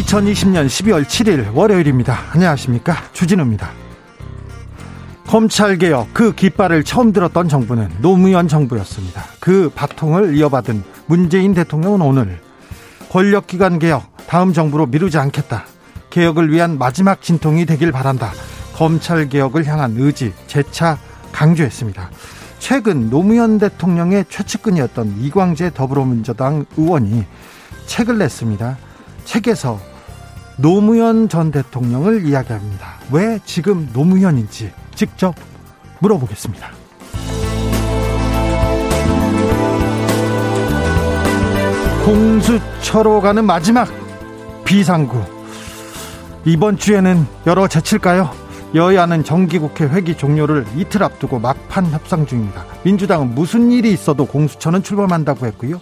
2020년 12월 7일 월요일입니다. 안녕하십니까. 주진우입니다. 검찰개혁 그 깃발을 처음 들었던 정부는 노무현 정부였습니다. 그 바통을 이어받은 문재인 대통령은 오늘 권력기관 개혁 다음 정부로 미루지 않겠다. 개혁을 위한 마지막 진통이 되길 바란다. 검찰개혁을 향한 의지 재차 강조했습니다. 최근 노무현 대통령의 최측근이었던 이광재 더불어민주당 의원이 책을 냈습니다. 책에서 노무현 전 대통령을 이야기합니다. 왜 지금 노무현인지 직접 물어보겠습니다. 공수처로 가는 마지막 비상구. 이번 주에는 열어 제칠까요? 여야는 정기국회 회기 종료를 이틀 앞두고 막판 협상 중입니다. 민주당은 무슨 일이 있어도 공수처는 출범한다고 했고요.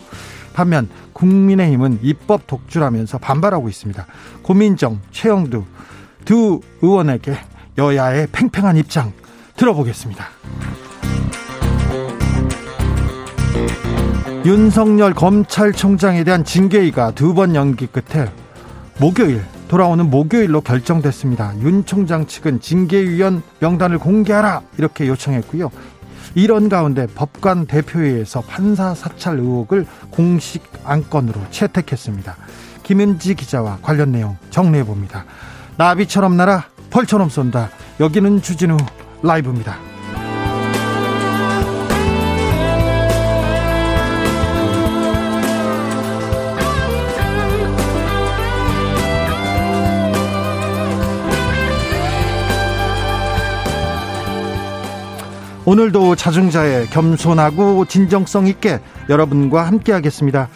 반면 국민의힘은 입법 독주라면서 반발하고 있습니다. 고민정, 최영두 두 의원에게 여야의 팽팽한 입장 들어보겠습니다. 윤석열 검찰총장에 대한 징계위가 두 번 연기 끝에 목요일 돌아오는 목요일로 결정됐습니다. 윤 총장 측은 징계위원 명단을 공개하라 이렇게 요청했고요. 이런 가운데 법관 대표회에서 판사 사찰 의혹을 공식 안건으로 채택했습니다. 김은지 기자와 관련 내용 정리해 봅니다. 나비처럼 날아 펄처럼 쏜다. 여기는 주진우 라이브입니다. 오늘도 자중자애 겸손하고 진정성 있게 여러분과 함께 하겠습니다.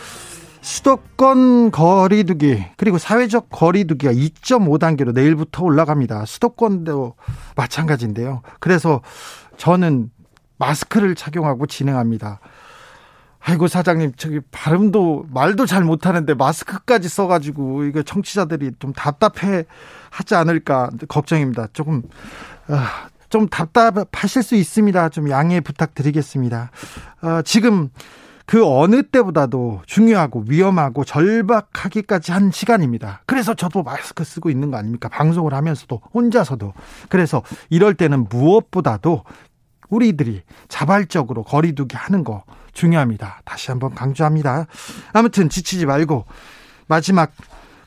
수도권 거리두기 그리고 사회적 거리두기가 2.5단계로 내일부터 올라갑니다. 수도권도 마찬가지인데요. 그래서 저는 마스크를 착용하고 진행합니다. 아이고 사장님 저기 발음도 말도 잘 못하는데 마스크까지 써가지고 이거 청취자들이 좀 답답해 하지 않을까 걱정입니다. 조금 아, 좀 답답하실 수 있습니다. 좀 양해 부탁드리겠습니다. 어, 지금 그 어느 때보다도 중요하고 위험하고 절박하기까지 한 시간입니다. 그래서 저도 마스크 쓰고 있는 거 아닙니까? 방송을 하면서도 혼자서도. 그래서 이럴 때는 무엇보다도 우리들이 자발적으로 거리두기 하는 거 중요합니다. 다시 한번 강조합니다. 아무튼 지치지 말고 마지막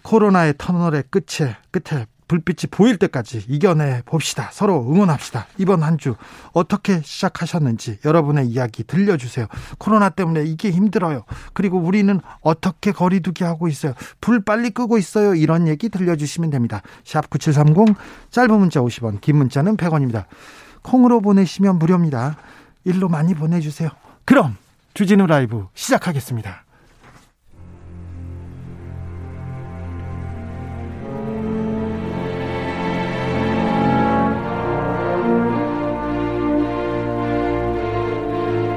코로나의 터널의 끝에 끝에 불빛이 보일 때까지 이겨내 봅시다. 서로 응원합시다. 이번 한 주 어떻게 시작하셨는지 여러분의 이야기 들려주세요. 코로나 때문에 이게 힘들어요. 그리고 우리는 어떻게 거리두기 하고 있어요. 불 빨리 끄고 있어요. 이런 얘기 들려주시면 됩니다. 샵 9730 짧은 문자 50원 긴 문자는 100원입니다. 콩으로 보내시면 무료입니다. 일로 많이 보내주세요. 그럼 주진우 라이브 시작하겠습니다.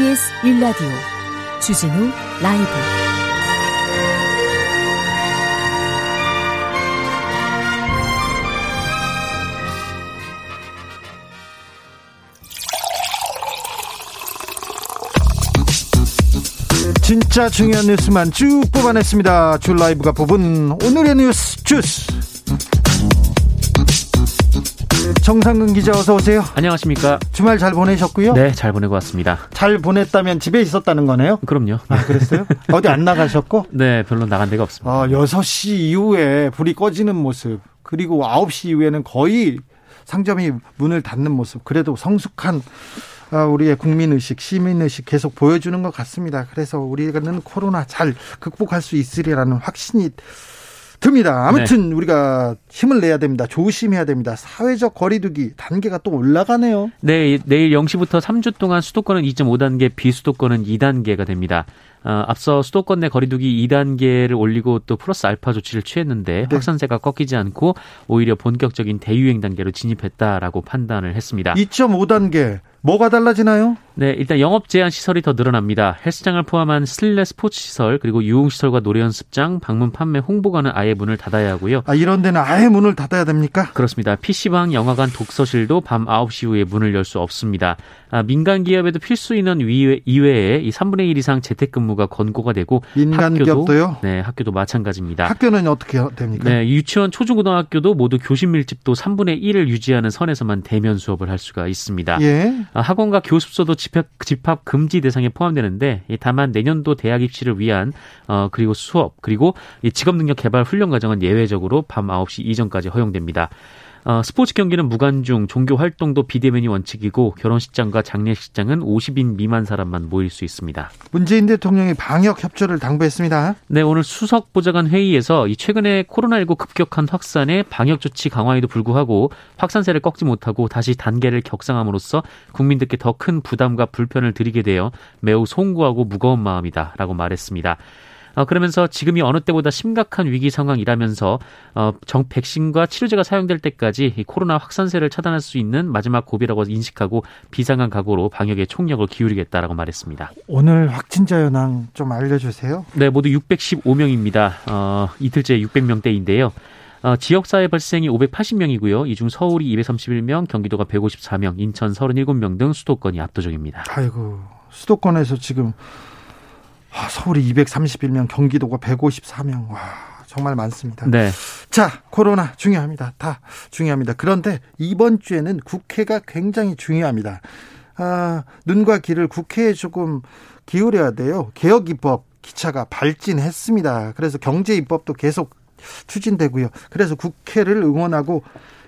KBS 1라디오 주진우 라이브 진짜 중요한 뉴스만 쭉 뽑아냈습니다. 줄 라이브가 뽑은 오늘의 뉴스 주스. 정상근 기자 어서 오세요. 안녕하십니까. 주말 잘 보내셨고요? 네, 잘 보내고 왔습니다. 잘 보냈다면 집에 있었다는 거네요? 그럼요. 아, 그랬어요? 어디 안 나가셨고? 네, 별로 나간 데가 없습니다. 어, 6시 이후에 불이 꺼지는 모습, 그리고 9시 이후에는 거의 상점이 문을 닫는 모습, 그래도 성숙한 아, 우리의 국민의식, 시민의식 계속 보여주는 것 같습니다. 그래서 우리는 코로나 잘 극복할 수 있으리라는 확신이 듭니다. 아무튼 네. 우리가 힘을 내야 됩니다. 조심해야 됩니다. 사회적 거리두기 단계가 또 올라가네요. 네, 내일 0시부터 3주 동안 수도권은 2.5단계, 비수도권은 2단계가 됩니다. 어, 앞서 수도권 내 거리두기 2단계를 올리고 또 플러스 알파 조치를 취했는데 네. 확산세가 꺾이지 않고 오히려 본격적인 대유행 단계로 진입했다라고 판단을 했습니다. 2.5단계 뭐가 달라지나요? 네, 일단 영업 제한 시설이 더 늘어납니다. 헬스장을 포함한 실내 스포츠 시설 그리고 유흥 시설과 노래 연습장, 방문 판매 홍보관은 아예 문을 닫아야 하고요. 아, 이런 데는 아예 문을 닫아야 됩니까? 그렇습니다. PC방, 영화관, 독서실도 밤 9시 후에 문을 열 수 없습니다. 아, 민간 기업에도 필수 인원 이외에 이 3분의 1 이상 재택근무가 권고가 되고 민간 학교도, 기업도요? 네, 학교도 마찬가지입니다. 학교는 어떻게 됩니까? 네, 유치원, 초중고등학교도 모두 교실 밀집도 3분의 1을 유지하는 선에서만 대면 수업을 할 수가 있습니다. 예. 아, 학원과 교습소도 집합, 집합 금지 대상에 포함되는데 다만 내년도 대학 입시를 위한 어, 그리고 수업 그리고 직업 능력 개발 훈련 과정은 예외적으로 밤 9시 이전까지 허용됩니다. 어, 스포츠 경기는 무관중, 종교 활동도 비대면이 원칙이고 결혼식장과 장례식장은 50인 미만 사람만 모일 수 있습니다. 문재인 대통령이 방역 협조를 당부했습니다. 네, 오늘 수석 보좌관 회의에서 이 최근에 코로나19 급격한 확산에 방역 조치 강화에도 불구하고 확산세를 꺾지 못하고 다시 단계를 격상함으로써 국민들께 더 큰 부담과 불편을 드리게 되어 매우 송구하고 무거운 마음이다라고 말했습니다. 어, 그러면서 지금이 어느 때보다 심각한 위기 상황이라면서 어, 정 백신과 치료제가 사용될 때까지 이 코로나 확산세를 차단할 수 있는 마지막 고비라고 인식하고 비상한 각오로 방역에 총력을 기울이겠다라고 말했습니다. 오늘 확진자 현황 좀 알려주세요. 네, 모두 615명입니다. 어, 이틀째 600명대인데요. 어, 지역사회 발생이 580명이고요. 이 중 서울이 231명, 경기도가 154명, 인천 37명 등 수도권이 압도적입니다. 아이고, 수도권에서 지금 아, 서울이 231명, 경기도가 154명. 와, 정말 많습니다. 네. 자, 코로나 중요합니다. 다 중요합니다. 그런데 이번 주에는 국회가 굉장히 중요합니다. 아, 눈과 귀를 국회에 조금 기울여야 돼요. 개혁 입법 기차가 발진했습니다. 그래서 경제 입법도 계속 추진되고요. 그래서 국회를 응원하고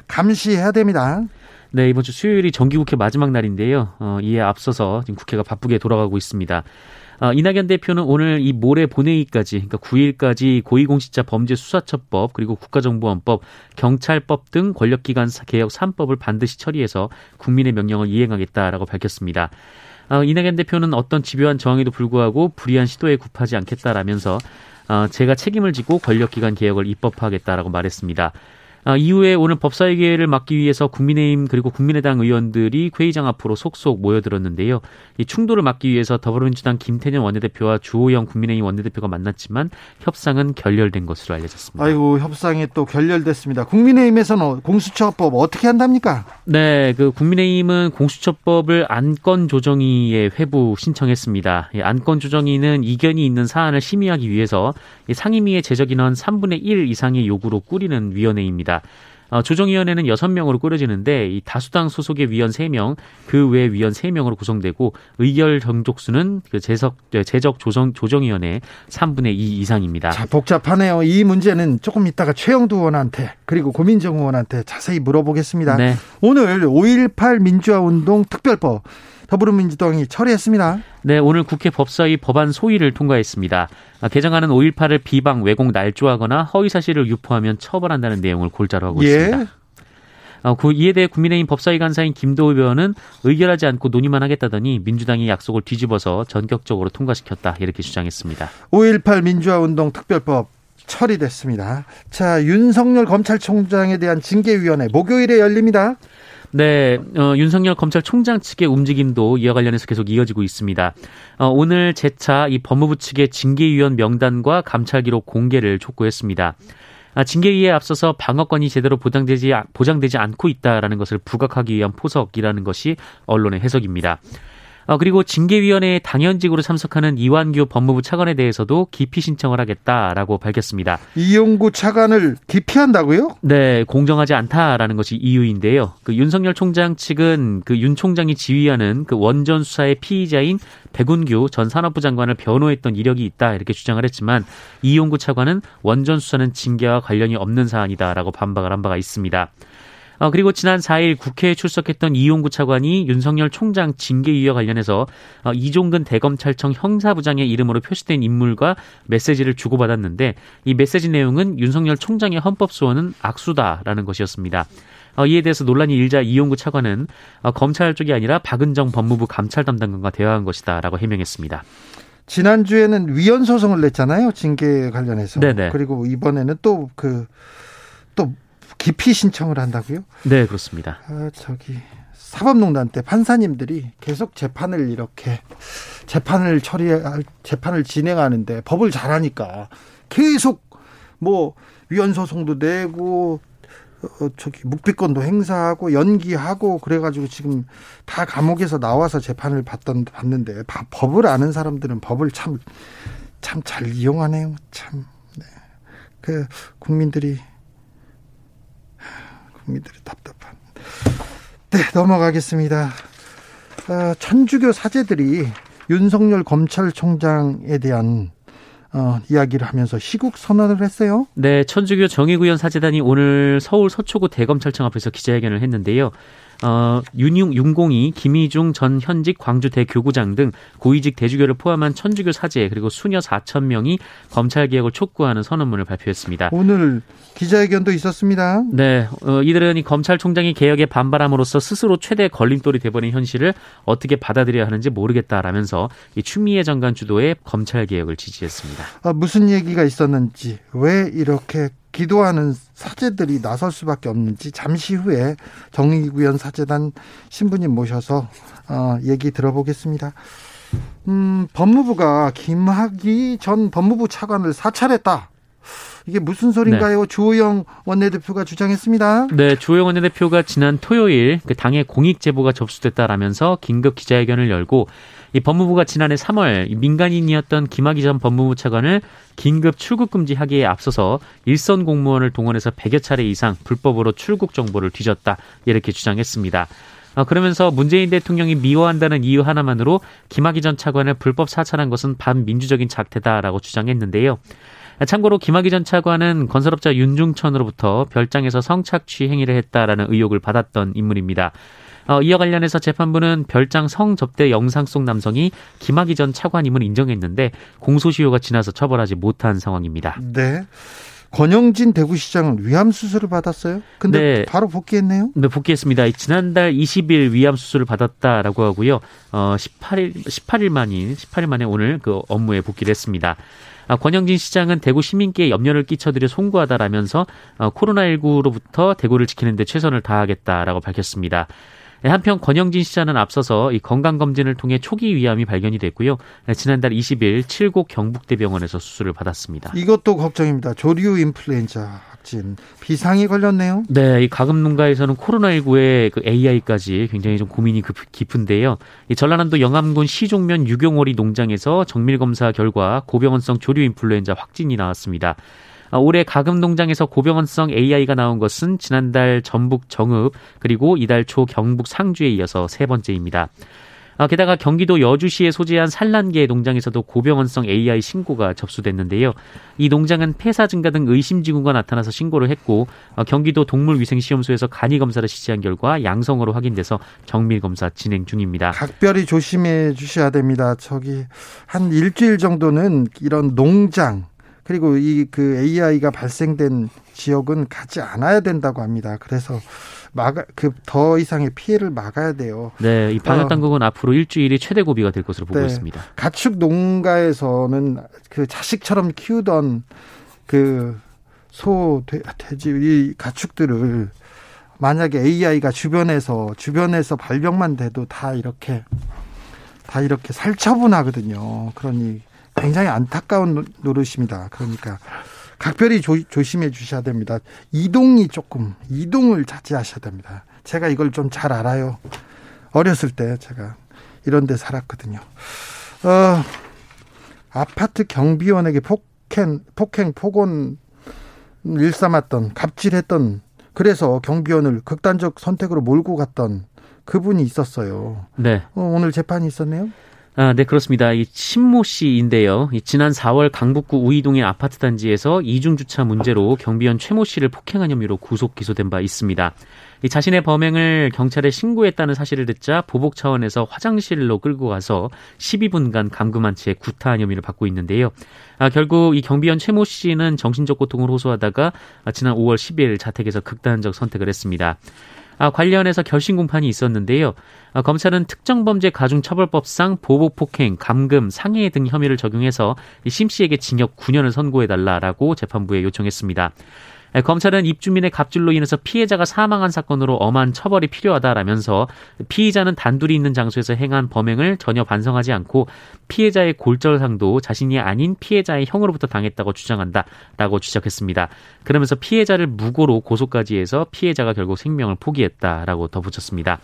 감시해야 됩니다. 네, 이번 주 수요일이 정기국회 마지막 날인데요. 어, 이에 앞서서 지금 국회가 바쁘게 돌아가고 있습니다. 어, 이낙연 대표는 오늘 이 모레 본회의까지 그러니까 9일까지 고위공직자 범죄수사처법 그리고 국가정보원법, 경찰법 등 권력기관 개혁 3법을 반드시 처리해서 국민의 명령을 이행하겠다라고 밝혔습니다. 어, 이낙연 대표는 어떤 집요한 저항에도 불구하고 불의한 시도에 굽하지 않겠다라면서 어, 제가 책임을 지고 권력기관 개혁을 입법하겠다라고 말했습니다. 아, 이후에 오늘 법사위계를 막기 위해서 국민의힘 그리고 국민의당 의원들이 회의장 앞으로 속속 모여들었는데요. 이 충돌을 막기 위해서 더불어민주당 김태년 원내대표와 주호영 국민의힘 원내대표가 만났지만 협상은 결렬된 것으로 알려졌습니다. 아이고 협상이 또 결렬됐습니다. 국민의힘에서는 공수처법 어떻게 한답니까? 네, 그 국민의힘은 공수처법을 안건 조정위에 회부 신청했습니다. 안건 조정위는 이견이 있는 사안을 심의하기 위해서 상임위의 제적 인원 3분의 1 이상의 요구로 꾸리는 위원회입니다. 있습니다. 어, 조정위원회는 6명으로 꾸려지는데 이 다수당 소속의 위원 3명, 그 외 위원 3명으로 구성되고 의결 정족수는 그 재석 재적 조정 조정위원회 3분의 2 이상입니다. 자, 복잡하네요. 이 문제는 조금 이따가 최영두 의원한테 그리고 고민정 의원한테 자세히 물어보겠습니다. 네. 오늘 5.18 민주화 운동 특별법 더불어민주당이 처리했습니다. 네, 오늘 국회 법사위 법안 소위를 통과했습니다. 아, 개정안은 5.18을 비방, 왜곡, 날조하거나 허위 사실을 유포하면 처벌한다는 내용을 골자로 하고 예. 있습니다. 어, 이에 대해 국민의힘 법사위 간사인 김도우 의원은 의결하지 않고 논의만 하겠다더니 민주당이 약속을 뒤집어서 전격적으로 통과시켰다 이렇게 주장했습니다. 5.18 민주화운동 특별법 처리됐습니다. 자, 윤석열 검찰총장에 대한 징계위원회 목요일에 열립니다. 네, 어, 윤석열 검찰총장 측의 움직임도 이와 관련해서 계속 이어지고 있습니다. 어, 오늘 재차 이 법무부 측의 징계위원 명단과 감찰 기록 공개를 촉구했습니다. 아, 징계위에 앞서서 방어권이 제대로 보장되지, 보장되지 않고 있다라는 것을 부각하기 위한 포석이라는 것이 언론의 해석입니다. 어, 그리고 징계위원회에 당연직으로 참석하는 이완규 법무부 차관에 대해서도 기피 신청을 하겠다라고 밝혔습니다. 이용구 차관을 기피한다고요? 네, 공정하지 않다라는 것이 이유인데요. 그 윤석열 총장 측은 그 윤 총장이 지휘하는 그 원전 수사의 피의자인 백운규 전 산업부 장관을 변호했던 이력이 있다 이렇게 주장을 했지만 이용구 차관은 원전 수사는 징계와 관련이 없는 사안이다라고 반박을 한 바가 있습니다. 어, 그리고 지난 4일 국회에 출석했던 이용구 차관이 윤석열 총장 징계위와 관련해서 어, 이종근 대검찰청 형사부장의 이름으로 표시된 인물과 메시지를 주고받았는데 이 메시지 내용은 윤석열 총장의 헌법 소원은 악수다라는 것이었습니다. 어, 이에 대해서 논란이 일자 이용구 차관은 어, 검찰 쪽이 아니라 박은정 법무부 감찰 담당관과 대화한 것이다라고 해명했습니다. 지난주에는 위헌 소송을 냈잖아요. 징계 관련해서. 네네. 그리고 이번에는 또 그, 또 기피 신청을 한다고요? 네, 그렇습니다. 아, 저기 사법농단 때 판사님들이 계속 재판을 이렇게 재판을 처리할 재판을 진행하는데 법을 잘하니까 계속 뭐 위헌 소송도 내고 어, 저기 묵비권도 행사하고 연기하고 그래가지고 지금 다 감옥에서 나와서 재판을 받던 봤는데 법을 아는 사람들은 법을 참 참 잘 이용하네요. 참. 네. 그 국민들이 국민들이 답답한. 네, 넘어가겠습니다. 어, 천주교 사제들이 윤석열 검찰총장에 대한 어, 이야기를 하면서 시국 선언을 했어요. 네, 천주교 정의구현 사제단이 오늘 서울 서초구 대검찰청 앞에서 기자회견을 했는데요. 어, 윤용, 윤공이, 김희중 전 현직 광주 대교구장 등 고위직 대주교를 포함한 천주교 사제 그리고 수녀 4천 명이 검찰 개혁을 촉구하는 선언문을 발표했습니다. 오늘 기자회견도 있었습니다. 네, 어, 이들은 이 검찰총장이 개혁에 반발함으로써 스스로 최대 걸림돌이 돼버린 현실을 어떻게 받아들여야 하는지 모르겠다라면서 이 추미애 장관 주도의 검찰 개혁을 지지했습니다. 아, 무슨 얘기가 있었는지 왜 이렇게 기도하는 사제들이 나설 수밖에 없는지 잠시 후에 정의구현 사제단 신부님 모셔서 어, 얘기 들어보겠습니다. 음, 법무부가 김학의 전 법무부 차관을 사찰했다. 이게 무슨 소린가요? 네. 주호영 원내대표가 주장했습니다. 네, 주호영 원내대표가 지난 토요일 그 당의 공익 제보가 접수됐다라면서 긴급 기자회견을 열고 이 법무부가 지난해 3월 민간인이었던 김학의 전 법무부 차관을 긴급 출국 금지 하기에 앞서서 일선 공무원을 동원해서 100여 차례 이상 불법으로 출국 정보를 뒤졌다 이렇게 주장했습니다. 어, 그러면서 문재인 대통령이 미워한다는 이유 하나만으로 김학의 전 차관을 불법 사찰한 것은 반민주적인 작태다라고 주장했는데요. 참고로 김학의 전 차관은 건설업자 윤중천으로부터 별장에서 성착취 행위를 했다라는 의혹을 받았던 인물입니다. 어, 이와 관련해서 재판부는 별장 성접대 영상 속 남성이 김학의 전 차관임을 인정했는데 공소시효가 지나서 처벌하지 못한 상황입니다. 네. 권영진 대구시장은 위암 수술을 받았어요? 근데 네. 바로 복귀했네요? 네, 복귀했습니다. 지난달 20일 위암 수술을 받았다라고 하고요. 어, 18일 18일 만인 18일 만에 오늘 그 업무에 복귀를 했습니다. 아, 권영진 시장은 대구 시민께 염려를 끼쳐드려 송구하다라면서 어, 코로나19로부터 대구를 지키는 데 최선을 다하겠다라고 밝혔습니다. 네, 한편 권영진 시장은 앞서서 이 건강검진을 통해 초기 위암이 발견이 됐고요. 네, 지난달 20일 칠곡 경북대병원에서 수술을 받았습니다. 이것도 걱정입니다. 조류 인플루엔자 확진 비상이 걸렸네요. 네, 이 가금 농가에서는 코로나19에 그 AI까지 굉장히 좀 고민이 깊은데요. 이 전라남도 영암군 시종면 유경오리 농장에서 정밀 검사 결과 고병원성 조류 인플루엔자 확진이 나왔습니다. 아, 올해 가금 농장에서 고병원성 AI가 나온 것은 지난달 전북 정읍 그리고 이달 초 경북 상주에 이어서 세 번째입니다. 아, 게다가 경기도 여주시에 소재한 산란계 농장에서도 고병원성 AI 신고가 접수됐는데요. 이 농장은 폐사 증가 등 의심 징후가 나타나서 신고를 했고 아, 경기도 동물위생시험소에서 간이 검사를 실시한 결과 양성으로 확인돼서 정밀 검사 진행 중입니다. 각별히 조심해 주셔야 됩니다. 저기 한 일주일 정도는 이런 농장 그리고 이 그 AI가 발생된 지역은 가지 않아야 된다고 합니다. 그래서 막아 그 더 이상의 피해를 막아야 돼요. 네, 이 방역 당국은 어, 앞으로 일주일이 최대 고비가 될 것으로 보고 네, 있습니다. 가축 농가에서는 그 자식처럼 키우던 그 소, 돼지 이 가축들을 만약에 AI가 주변에서 주변에서 발병만 돼도 다 이렇게 다 이렇게 살처분하거든요. 그러니 굉장히 안타까운 노릇입니다. 그러니까 각별히 조, 조심해 주셔야 됩니다. 이동이 조금 이동을 자제하셔야 됩니다. 제가 이걸 좀 잘 알아요. 어렸을 때 제가 이런 데 살았거든요. 어, 아파트 경비원에게 폭행, 폭행, 폭언 일 삼았던, 갑질했던, 그래서 경비원을 극단적 선택으로 몰고 갔던 그분이 있었어요. 네. 어, 오늘 재판이 있었네요. 아, 네, 그렇습니다. 이 신모 씨인데요. 이 지난 4월 강북구 우이동의 아파트 단지에서 이중 주차 문제로 경비원 최모 씨를 폭행한 혐의로 구속 기소된 바 있습니다. 이 자신의 범행을 경찰에 신고했다는 사실을 듣자 보복 차원에서 화장실로 끌고 가서 12분간 감금한 채 구타한 혐의를 받고 있는데요. 아, 결국 이 경비원 최모 씨는 정신적 고통을 호소하다가 지난 5월 10일 자택에서 극단적 선택을 했습니다. 아, 관련해서 결심 공판이 있었는데요. 아, 검찰은 특정범죄 가중처벌법상 보복폭행, 감금, 상해 등 혐의를 적용해서 심 씨에게 징역 9년을 선고해달라라고 재판부에 요청했습니다. 검찰은 입주민의 갑질로 인해서 피해자가 사망한 사건으로 엄한 처벌이 필요하다라면서 피의자는 단둘이 있는 장소에서 행한 범행을 전혀 반성하지 않고 피해자의 골절상도 자신이 아닌 피해자의 형으로부터 당했다고 주장한다라고 지적했습니다. 그러면서 피해자를 무고로 고소까지 해서 피해자가 결국 생명을 포기했다라고 덧붙였습니다.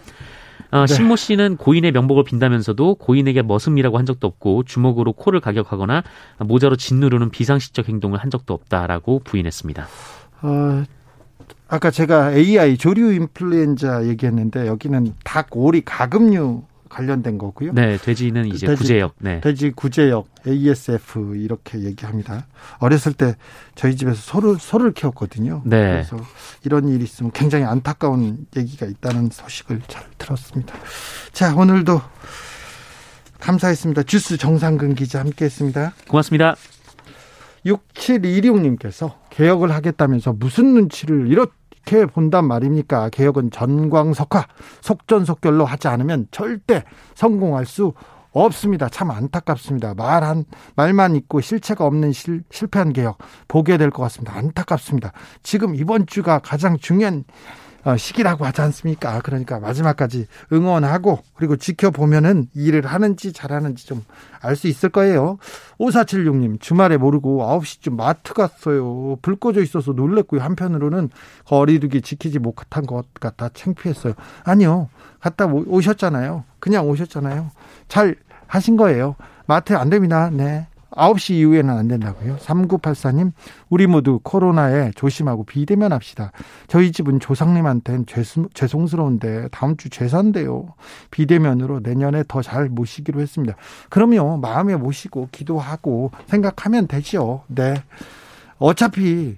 어, 네. 신모 씨는 고인의 명복을 빈다면서도 고인에게 머슴이라고 한 적도 없고 주먹으로 코를 가격하거나 모자로 짓누르는 비상식적 행동을 한 적도 없다라고 부인했습니다. 어, 아까 제가 AI 조류 인플루엔자 얘기했는데 여기는 닭, 오리, 가금류 관련된 거고요. 네, 돼지는 이제 돼지, 구제역. 네. 돼지 구제역 ASF 이렇게 얘기합니다. 어렸을 때 저희 집에서 소를 소를 키웠거든요. 네. 그래서 이런 일이 있으면 굉장히 안타까운 얘기가 있다는 소식을 잘 들었습니다. 자, 오늘도 감사했습니다. 주스 정상근 기자 함께했습니다. 고맙습니다. 6726님께서 개혁을 하겠다면서 무슨 눈치를 이렇게 본단 말입니까? 개혁은 전광석화, 속전속결로 하지 않으면 절대 성공할 수 없습니다. 참 안타깝습니다. 말한 말만 있고 실체가 없는 실, 실패한 개혁 보게 될 것 같습니다. 안타깝습니다. 지금 이번 주가 가장 중요한 어, 시기라고 하지 않습니까? 그러니까 마지막까지 응원하고 그리고 지켜보면은 일을 하는지 잘하는지 좀 알 수 있을 거예요. 5476님 주말에 모르고 9시쯤 마트 갔어요. 불 꺼져 있어서 놀랬고요. 한편으로는 거리두기 지키지 못한 것 같아 창피했어요. 아니요. 갔다 오셨잖아요. 그냥 오셨잖아요. 잘 하신 거예요. 마트 안 됩니다. 네. 9시 이후에는 안 된다고요. 3984님, 우리 모두 코로나에 조심하고 비대면 합시다. 저희 집은 조상님한테는 죄송, 스러운데 다음 주 제사인데요. 비대면으로 내년에 더 잘 모시기로 했습니다. 그럼요, 마음에 모시고 기도하고 생각하면 되죠. 네. 어차피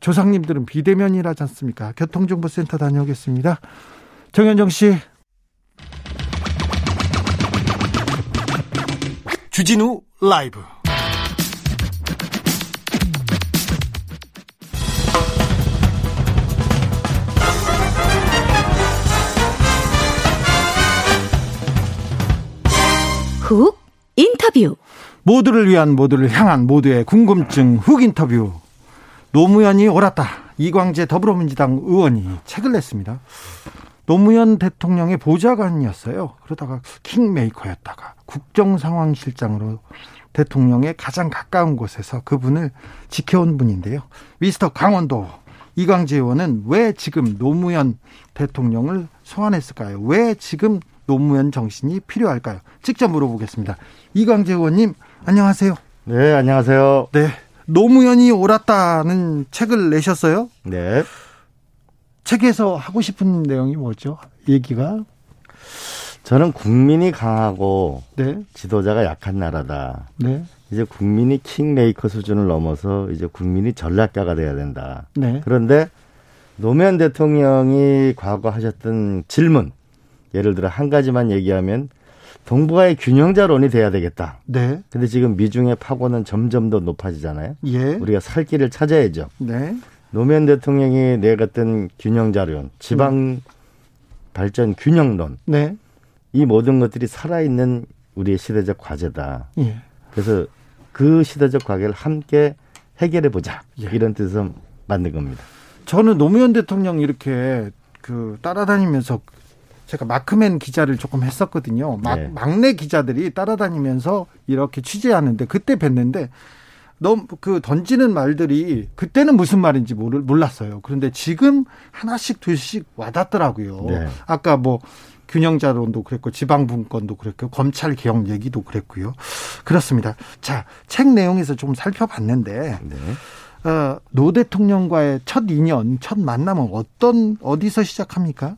조상님들은 비대면이라지 않습니까? 교통정보센터 다녀오겠습니다. 정현정 씨. 주진우 라이브. 훅 인터뷰. 모두를 위한 모두를 향한 모두의 궁금증 훅 인터뷰. 노무현이 옳았다. 이광재 더불어민주당 의원이 책을 냈습니다 노무현 대통령의 보좌관이었어요 그러다가 킹메이커였다가 국정상황실장으로 대통령의 가장 가까운 곳에서 그분을 지켜온 분인데요 미스터 강원도 이광재 의원은 왜 지금 노무현 대통령을 소환했을까요? 왜 지금 노무현 정신이 필요할까요? 직접 물어보겠습니다. 이광재 의원님, 안녕하세요. 네, 안녕하세요. 네. 노무현이 옳았다는 책을 내셨어요? 네. 책에서 하고 싶은 내용이 뭐죠? 얘기가? 저는 국민이 강하고 네. 지도자가 약한 나라다. 네. 이제 국민이 킹메이커 수준을 넘어서 이제 국민이 전략가가 돼야 된다. 네. 그런데 노무현 대통령이 과거 하셨던 질문 예를 들어 한 가지만 얘기하면 동북아의 균형자론이 돼야 되겠다. 네. 근데 지금 미중의 파고는 점점 더 높아지잖아요. 예. 우리가 살 길을 찾아야죠. 네. 노무현 대통령이 내갔던 균형자론, 지방 음. 발전 균형론. 네. 이 모든 것들이 살아있는 우리의 시대적 과제다. 예. 그래서 그 시대적 과제를 함께 해결해 보자. 예. 이런 뜻에서 만든 겁니다. 저는 노무현 대통령 이렇게 그 따라다니면서 제가 마크맨 기자를 조금 했었거든요. 막, 네. 막내 기자들이 따라다니면서 이렇게 취재하는데 그때 뵀는데 너무 그 던지는 말들이 그때는 무슨 말인지 모를, 몰랐어요. 그런데 지금 하나씩 둘씩 와닿더라고요. 네. 아까 뭐 균형자론도 그랬고 지방분권도 그랬고 검찰 개혁 얘기도 그랬고요. 그렇습니다. 자, 책 내용에서 좀 살펴봤는데 네. 어, 노 대통령과의 첫 인연, 첫 만남은 어떤 어디서 시작합니까?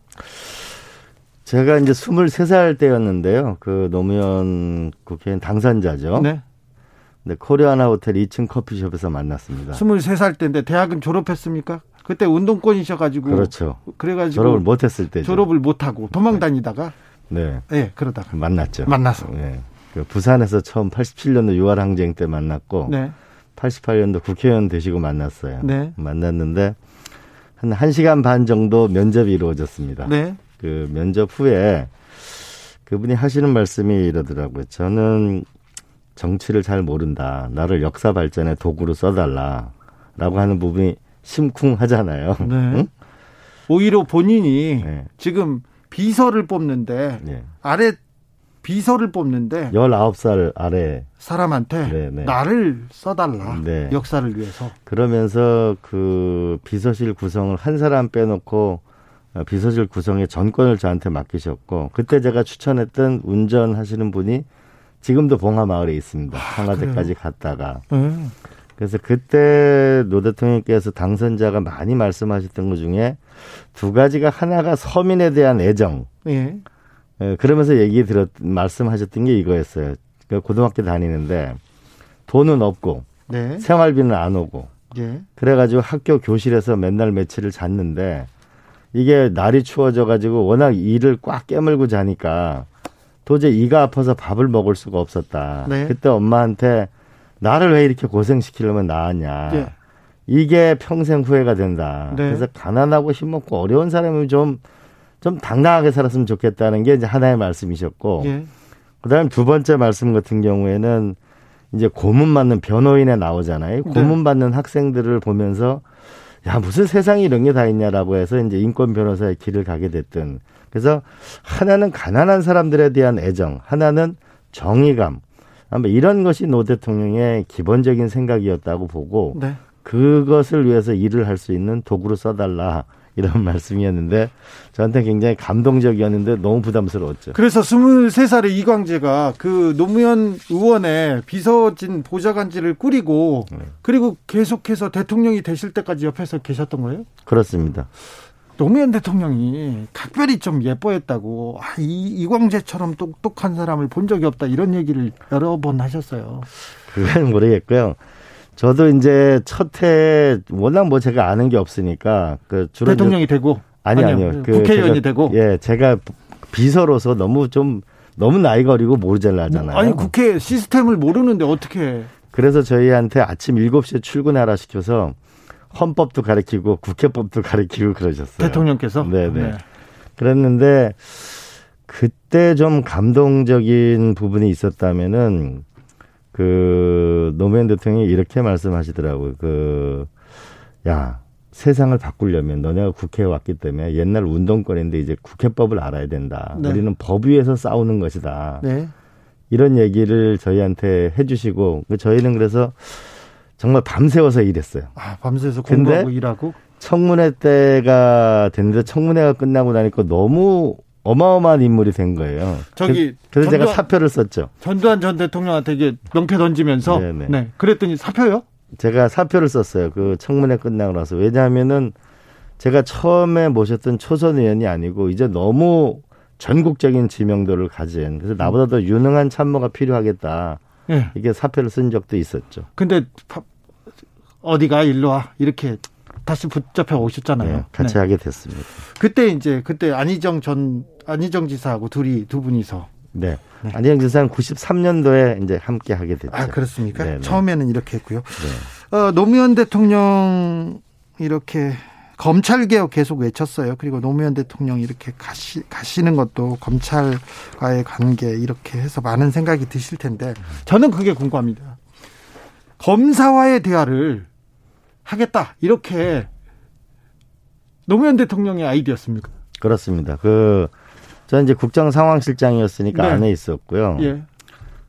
제가 이제 23살 때였는데요. 그 노무현 국회의원 당선자죠. 네. 네, 코리아나 호텔 2층 커피숍에서 만났습니다. 23살 때인데 대학은 졸업했습니까? 그때 운동권이셔가지고 그렇죠. 그래가지고 졸업을 못했을 때 졸업을 못하고 도망 다니다가 네, 네 그러다가 만났죠. 만나서 네. 그 부산에서 처음 87년도 6월 항쟁 때 만났고 네. 88년도 국회의원 되시고 만났어요. 네. 만났는데 한 1시간 반 정도 면접이 이루어졌습니다. 네. 그 면접 후에 그분이 하시는 말씀이 이러더라고요. 저는 정치를 잘 모른다. 나를 역사 발전의 도구로 써달라. 라고 하는 부분이 심쿵하잖아요. 네. 응? 오히려 본인이 네. 지금 비서를 뽑는데 네. 아래 비서를 뽑는데 19살 아래 사람한테 네네. 네. 나를 써달라. 네. 역사를 위해서. 그러면서 그 비서실 구성을 한 사람 빼놓고 비서실 구성의 전권을 저한테 맡기셨고 그때 제가 추천했던 운전하시는 분이 지금도 봉하마을에 있습니다. 아, 청와대까지 갔다가. 음. 그래서 그때 노 대통령께서 당선자가 많이 말씀하셨던 것 중에 두 가지가 하나가 서민에 대한 애정. 예. 예 그러면서 얘기 들었 말씀하셨던 게 이거였어요. 그 고등학교 다니는데 돈은 없고 네. 생활비는 안 오고. 예. 그래가지고 학교 교실에서 맨날 며칠을 잤는데 이게 날이 추워져 가지고 워낙 일을 꽉 깨물고 자니까 도저히 이가 아파서 밥을 먹을 수가 없었다. 네. 그때 엄마한테 나를 왜 이렇게 고생시키려면 나왔냐. 네. 이게 평생 후회가 된다. 네. 그래서 가난하고 힘없고 어려운 사람이 좀, 좀 당당하게 살았으면 좋겠다는 게 이제 하나의 말씀이셨고. 예. 그 다음에 두 번째 말씀 같은 경우에는 이제 고문 받는 변호인에 나오잖아요. 네. 고문 받는 학생들을 보면서 야, 무슨 세상에 이런 게 다 있냐라고 해서 이제 인권 변호사의 길을 가게 됐던. 그래서 하나는 가난한 사람들에 대한 애정, 하나는 정의감. 아마 이런 것이 노 대통령의 기본적인 생각이었다고 보고 네. 그것을 위해서 일을 할 수 있는 도구로 써달라. 이런 말씀이었는데 저한테 굉장히 감동적이었는데 너무 부담스러웠죠. 그래서 23살의 이광재가 그 노무현 의원의 비서진 보좌관직을 꾸리고 네. 그리고 계속해서 대통령이 되실 때까지 옆에서 계셨던 거예요? 그렇습니다. 노무현 대통령이 각별히 좀 예뻐했다고 아, 이, 이광재처럼 똑똑한 사람을 본 적이 없다 이런 얘기를 여러 번 하셨어요. 그건 모르겠고요. 저도 이제 첫해 워낙 뭐 제가 아는 게 없으니까 그 주로 대통령이 되고 아니 아니요, 아니요. 그 국회의원이 제가, 되고 예 제가 비서로서 너무 좀 너무 나이가 어리고 모르잘나잖아요. 아니 국회 시스템을 모르는데 어떻게? 그래서 저희한테 아침 7시에 출근하라 시켜서 헌법도 가르치고 국회법도 가르치고 그러셨어요. 대통령께서? 네네. 네. 그랬는데 그때 좀 감동적인 부분이 있었다면은 그 노무현 대통령이 이렇게 말씀하시더라고요. 그 야, 세상을 바꾸려면 너네가 국회에 왔기 때문에 옛날 운동권인데 이제 국회법을 알아야 된다. 네. 우리는 법 위에서 싸우는 것이다. 네. 이런 얘기를 저희한테 해주시고 그 저희는 그래서 정말 밤새워서 일했어요. 아, 밤새서 공부하고 일하고? 청문회 때가 됐는데 청문회가 끝나고 나니까 너무 어마어마한 인물이 된 거예요. 저기 그, 래서 제가 사표를 썼죠. 전두환 전 대통령한테 이게 명패 던지면서 네네. 네. 그랬더니 사표요? 제가 사표를 썼어요. 그 청문회 끝나고 나서 왜냐하면은 제가 처음에 모셨던 초선 의원이 아니고 이제 너무 전국적인 지명도를 가진 그래서 나보다 더 유능한 참모가 필요하겠다. 네. 이게 사표를 쓴 적도 있었죠. 근데 어디가 일로 와 이렇게 다시 붙잡혀 오셨잖아요. 네, 같이 네. 하게 됐습니다. 그때 이제 그때 안희정 전 안희정 지사하고 둘이 두 분이서 네. 네. 안희정 지사는 93년도에 이제 함께 하게 됐죠. 아 그렇습니까? 네네. 네. 처음에는 이렇게 했고요. 네. 어, 노무현 대통령 이렇게 검찰 개혁 계속 외쳤어요. 그리고 노무현 대통령 이렇게 가시, 가시는 것도 검찰과의 관계 이렇게 해서 많은 생각이 드실 텐데 저는 그게 궁금합니다. 검사와의 대화를 하겠다 이렇게 노무현 대통령의 아이디어였습니까? 그렇습니다. 그 저는 이제 국정 상황실장이었으니까 네. 안에 있었고요. 예.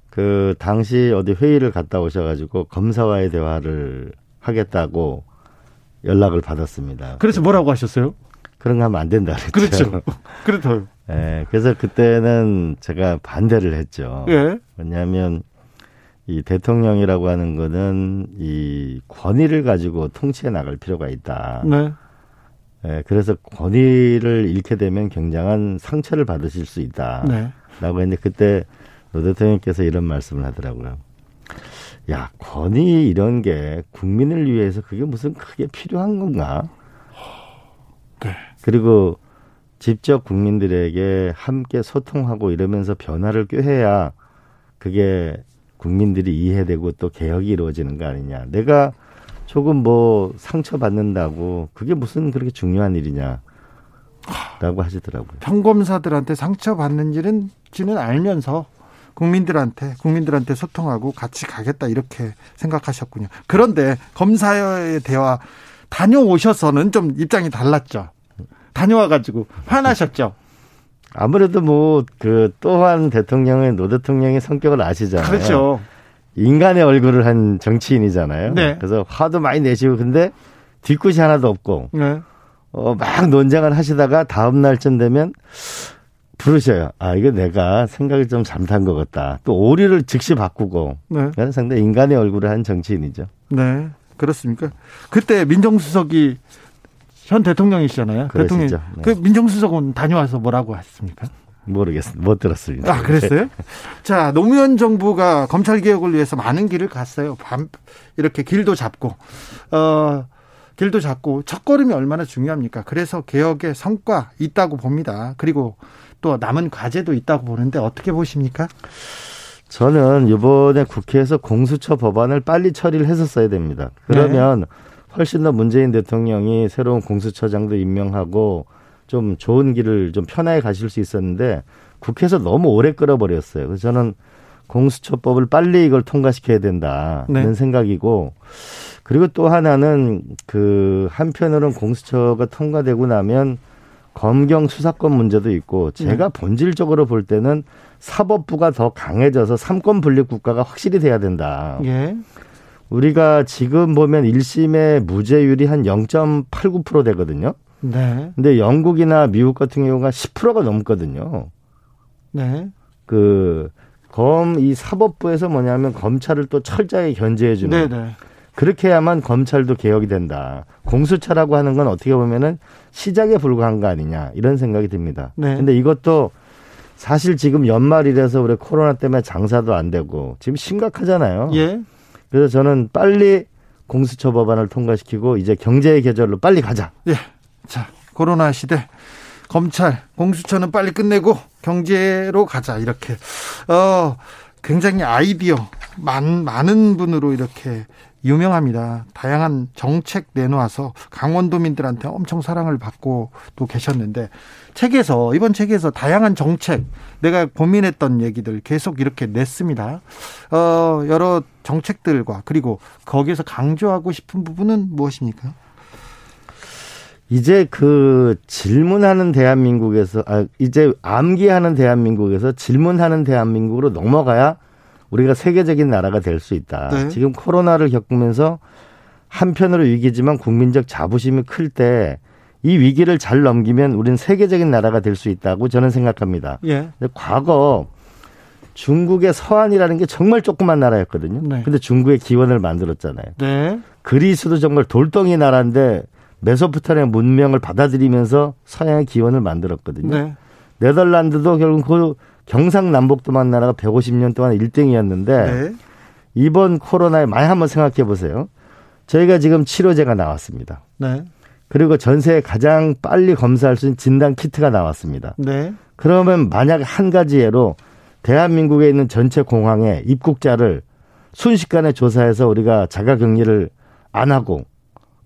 그 당시 어디 회의를 갔다 오셔가지고 검사와의 대화를 하겠다고 연락을 받았습니다. 그래서 뭐라고 하셨어요? 그런 거 하면 안 된다 그랬죠. 그렇죠. 그렇죠. 예, 그래서 그때는 제가 반대를 했죠. 예. 왜냐하면 이 대통령이라고 하는 거는 이 권위를 가지고 통치해 나갈 필요가 있다. 네. 예, 그래서 권위를 잃게 되면 굉장한 상처를 받으실 수 있다. 네. 라고 했는데 그때 노 대통령께서 이런 말씀을 하더라고요. 야, 권위 이런 게 국민을 위해서 그게 무슨 크게 필요한 건가? 네. 그리고 직접 국민들에게 함께 소통하고 이러면서 변화를 꾀해야 그게 국민들이 이해되고 또 개혁이 이루어지는 거 아니냐. 내가 조금 뭐 상처받는다고 그게 무슨 그렇게 중요한 일이냐. 라고 하시더라고요. 평검사들한테 상처받는 일은 지는 알면서 국민들한테 국민들한테 소통하고 같이 가겠다 이렇게 생각하셨군요. 그런데 검사의 대화 다녀오셔서는 좀 입장이 달랐죠. 다녀와 가지고 화나셨죠. 아무래도 뭐 그 또한 대통령의 노 대통령의 성격을 아시잖아요. 그렇죠. 인간의 얼굴을 한 정치인이잖아요. 네. 그래서 화도 많이 내시고 근데 뒤끝이 하나도 없고 네. 어, 막 논쟁을 하시다가 다음 날쯤 되면 부르셔요. 아, 이거 내가 생각이 좀 잘못한 것 같다. 또 오류를 즉시 바꾸고. 네. 상당히 인간의 얼굴을 한 정치인이죠. 네. 그렇습니까? 그때 민정수석이 현 대통령이시잖아요. 대통령. 네. 그 민정수석은 다녀와서 뭐라고 했습니까? 모르겠습니다. 못 들었습니다. 아, 그랬어요? 자, 노무현 정부가 검찰 개혁을 위해서 많은 길을 갔어요. 밤 이렇게 길도 잡고 어 길도 잡고 첫걸음이 얼마나 중요합니까? 그래서 개혁의 성과 있다고 봅니다. 그리고 또 남은 과제도 있다고 보는데 어떻게 보십니까? 저는 이번에 국회에서 공수처 법안을 빨리 처리를 했었어야 됩니다. 그러면 네. 훨씬 더 문재인 대통령이 새로운 공수처장도 임명하고 좀 좋은 길을 좀 편하게 가실 수 있었는데 국회에서 너무 오래 끌어버렸어요. 그래서 저는 공수처법을 빨리 이걸 통과시켜야 된다는 네. 생각이고 그리고 또 하나는 그 한편으로는 공수처가 통과되고 나면 검경 수사권 문제도 있고 제가 네. 본질적으로 볼 때는 사법부가 더 강해져서 삼권 분립 국가가 확실히 돼야 된다. 예. 우리가 지금 보면 1심의 무죄율이 한 0.89% 되거든요. 네. 근데 영국이나 미국 같은 경우가 10%가 넘거든요. 네. 그, 검, 이 사법부에서 뭐냐면 검찰을 또 철저하게 견제해 주는. 네, 네. 그렇게 해야만 검찰도 개혁이 된다. 공수처라고 하는 건 어떻게 보면은 시작에 불과한 거 아니냐. 이런 생각이 듭니다. 네. 근데 이것도 사실 지금 연말이라서 우리 코로나 때문에 장사도 안 되고 지금 심각하잖아요. 예. 그래서 저는 빨리 공수처 법안을 통과시키고 이제 경제의 계절로 빨리 가자. 예. 자, 코로나 시대 검찰 공수처는 빨리 끝내고 경제로 가자 이렇게 어 굉장히 아이디어 많, 많은 분으로 이렇게 유명합니다. 다양한 정책 내놓아서 강원도민들한테 엄청 사랑을 받고 또 계셨는데 책에서 이번 책에서 다양한 정책 내가 고민했던 얘기들 계속 이렇게 냈습니다. 어, 여러 정책들과 그리고 거기에서 강조하고 싶은 부분은 무엇입니까? 이제 그 질문하는 대한민국에서 아 이제 암기하는 대한민국에서 질문하는 대한민국으로 넘어가야 우리가 세계적인 나라가 될 수 있다. 네. 지금 코로나를 겪으면서 한편으로 위기지만 국민적 자부심이 클 때 이 위기를 잘 넘기면 우리는 세계적인 나라가 될 수 있다고 저는 생각합니다. 예. 과거 중국의 서한이라는 게 정말 조그만 나라였거든요. 네. 근데 중국의 기원을 만들었잖아요. 네. 그리스도 정말 돌덩이 나라인데 메소포타미아 문명을 받아들이면서 서양의 기원을 만들었거든요. 네. 네덜란드도 결국 그 경상남북도만 나라가 150년 동안 1등이었는데 네. 이번 코로나에 많이 한번 생각해 보세요. 저희가 지금 치료제가 나왔습니다. 네. 그리고 전 세계 가장 빨리 검사할 수 있는 진단 키트가 나왔습니다. 네. 그러면 만약 한 가지 예로 대한민국에 있는 전체 공항에 입국자를 순식간에 조사해서 우리가 자가 격리를 안 하고